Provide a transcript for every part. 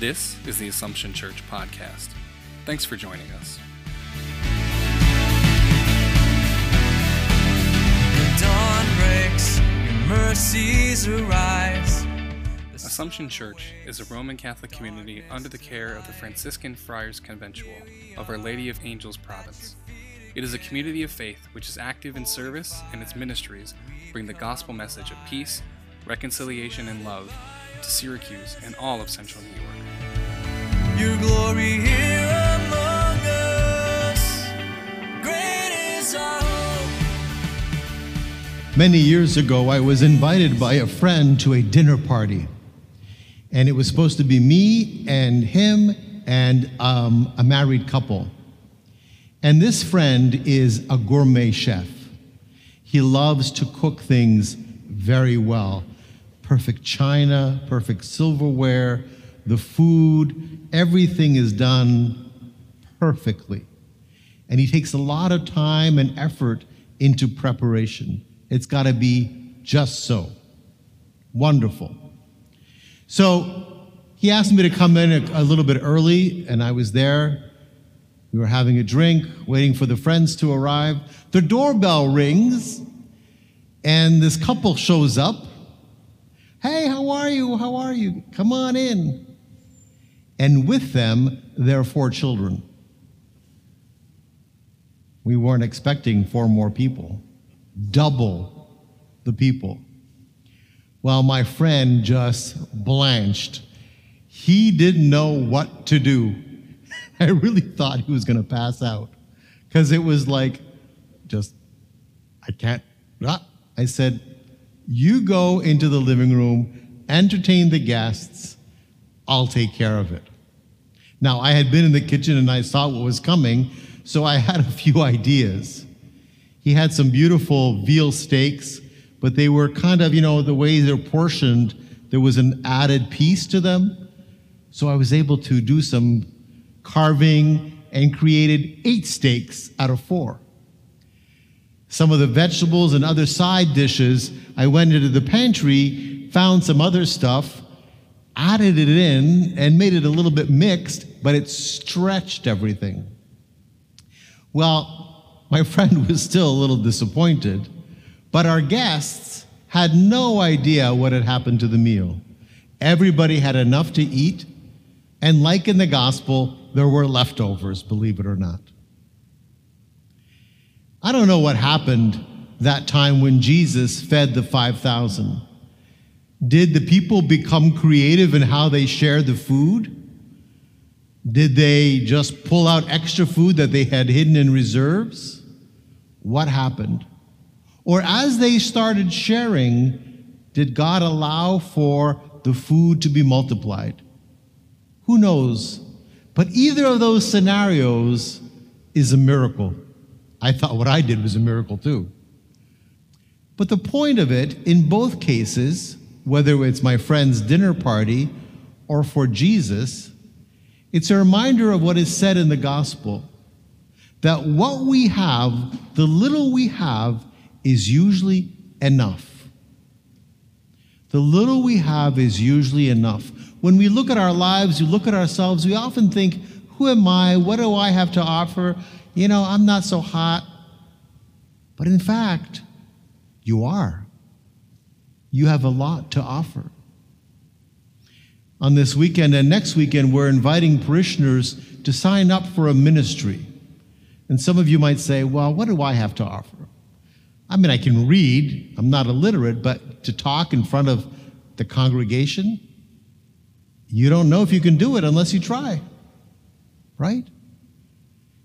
This is the Assumption Church podcast. Thanks for joining us. The dawn breaks, mercies arise. Assumption Church is a Roman Catholic community under the care of the Franciscan Friars Conventual of Our Lady of Angels Province. It is a community of faith which is active in service, and its ministries bring the gospel message of peace, reconciliation, and love to Syracuse and all of central New York. Glory here. Many years ago, I was invited by a friend to a dinner party. And it was supposed to be me and him and um, a married couple. And this friend is a gourmet chef. He loves to cook things very well perfect china, perfect silverware, the food, everything is done perfectly. And he takes a lot of time and effort into preparation. It's got to be just so. Wonderful. So he asked me to come in a, a little bit early, and I was there. We were having a drink, waiting for the friends to arrive. The doorbell rings, and this couple shows up. Hey, how are you? How are you? Come on in. And with them, their four children. We weren't expecting four more people, double the people. Well, my friend just blanched. He didn't know what to do. I really thought he was going to pass out because it was like, just, I can't. Ah. I said, You go into the living room, entertain the guests, I'll take care of it. Now, I had been in the kitchen and I saw what was coming, so I had a few ideas. He had some beautiful veal steaks, but they were kind of, you know, the way they're portioned, there was an added piece to them. So I was able to do some carving and created eight steaks out of four. Some of the vegetables and other side dishes, I went into the pantry, found some other stuff, added it in, and made it a little bit mixed, but it stretched everything. Well, my friend was still a little disappointed, but our guests had no idea what had happened to the meal. Everybody had enough to eat, and like in the gospel, there were leftovers, believe it or not. I don't know what happened that time when Jesus fed the 5,000. Did the people become creative in how they shared the food? Did they just pull out extra food that they had hidden in reserves? What happened? Or as they started sharing, did God allow for the food to be multiplied? Who knows? But either of those scenarios is a miracle. I thought what I did was a miracle too. But the point of it, in both cases, whether it's my friend's dinner party or for Jesus, it's a reminder of what is said in the gospel that what we have, the little we have, is usually enough. The little we have is usually enough. When we look at our lives, we look at ourselves, we often think, who am I? What do I have to offer? You know, I'm not so hot. But in fact, you are. You have a lot to offer. On this weekend and next weekend, we're inviting parishioners to sign up for a ministry. And some of you might say, well, what do I have to offer? I mean, I can read, I'm not illiterate, but to talk in front of the congregation, you don't know if you can do it unless you try, right?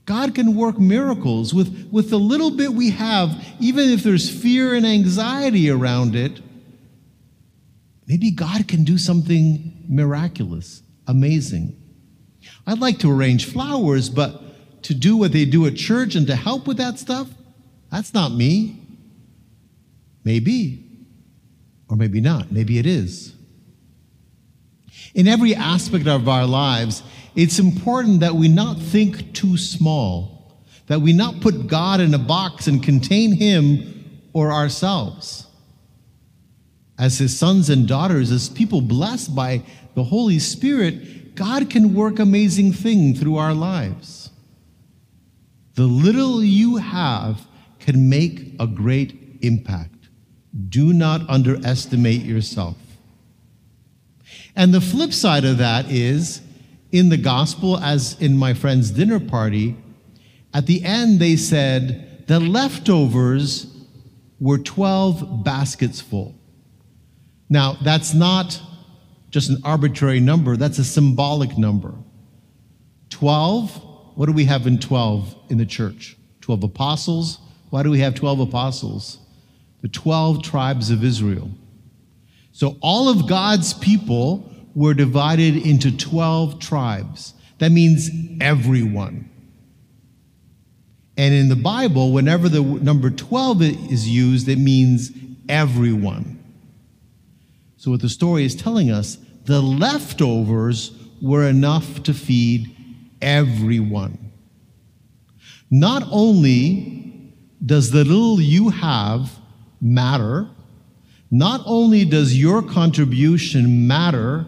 God can work miracles with, with the little bit we have, even if there's fear and anxiety around it. Maybe God can do something miraculous, amazing. I'd like to arrange flowers, but to do what they do at church and to help with that stuff, that's not me. Maybe. Or maybe not. Maybe it is. In every aspect of our lives, it's important that we not think too small, that we not put God in a box and contain Him or ourselves. As His sons and daughters, as people blessed by the Holy Spirit, God can work amazing things through our lives. The little you have can make a great impact. Do not underestimate yourself. And the flip side of that is in the gospel, as in my friend's dinner party, at the end they said the leftovers were 12 baskets full. Now, that's not just an arbitrary number, that's a symbolic number. 12, what do we have in 12 in the church? 12 apostles. Why do we have 12 apostles? The 12 tribes of Israel. So all of God's people were divided into 12 tribes. That means everyone. And in the Bible, whenever the number 12 is used, it means everyone. So, what the story is telling us, the leftovers were enough to feed everyone. Not only does the little you have matter, not only does your contribution matter,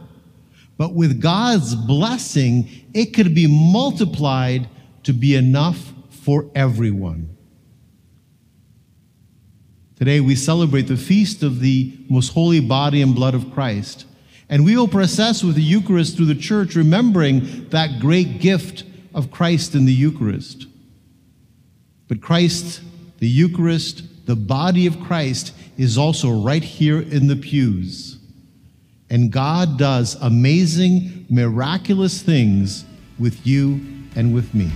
but with God's blessing, it could be multiplied to be enough for everyone. Today we celebrate the feast of the most holy body and blood of Christ. And we will process with the Eucharist through the church, remembering that great gift of Christ in the Eucharist. But Christ, the Eucharist, the body of Christ, is also right here in the pews. And God does amazing, miraculous things with you and with me.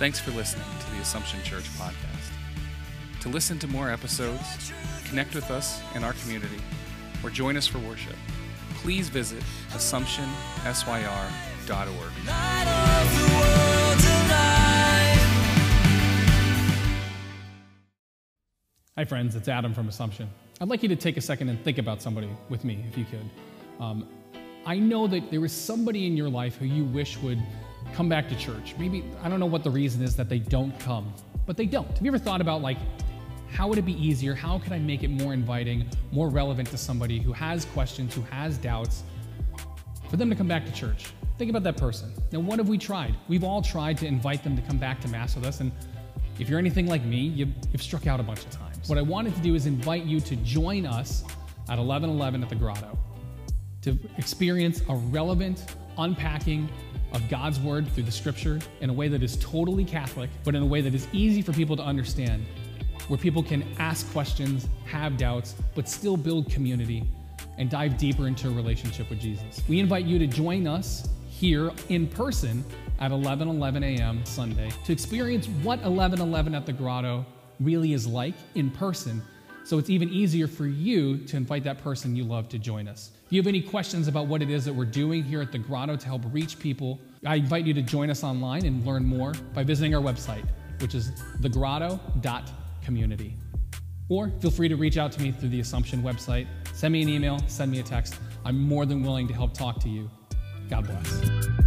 Thanks for listening to the Assumption Church podcast. To listen to more episodes, connect with us in our community, or join us for worship, please visit AssumptionSYR.org. Hi, friends. It's Adam from Assumption. I'd like you to take a second and think about somebody with me, if you could. Um, I know that there is somebody in your life who you wish would come back to church. Maybe, I don't know what the reason is that they don't come, but they don't. Have you ever thought about, like, how would it be easier? How could I make it more inviting, more relevant to somebody who has questions, who has doubts, for them to come back to church? Think about that person. Now, what have we tried? We've all tried to invite them to come back to Mass with us, and if you're anything like me, you've, you've struck out a bunch of times. What I wanted to do is invite you to join us at 1111 at the Grotto to experience a relevant unpacking of God's Word through the Scripture in a way that is totally Catholic, but in a way that is easy for people to understand, where people can ask questions, have doubts, but still build community and dive deeper into a relationship with Jesus. We invite you to join us here in person at 11:11 a.m. Sunday to experience what 11:11 at the Grotto really is like in person. So it's even easier for you to invite that person you love to join us. If you have any questions about what it is that we're doing here at the Grotto to help reach people, I invite you to join us online and learn more by visiting our website, which is thegrotto.community. Or feel free to reach out to me through the Assumption website. Send me an email, send me a text. I'm more than willing to help talk to you. God bless.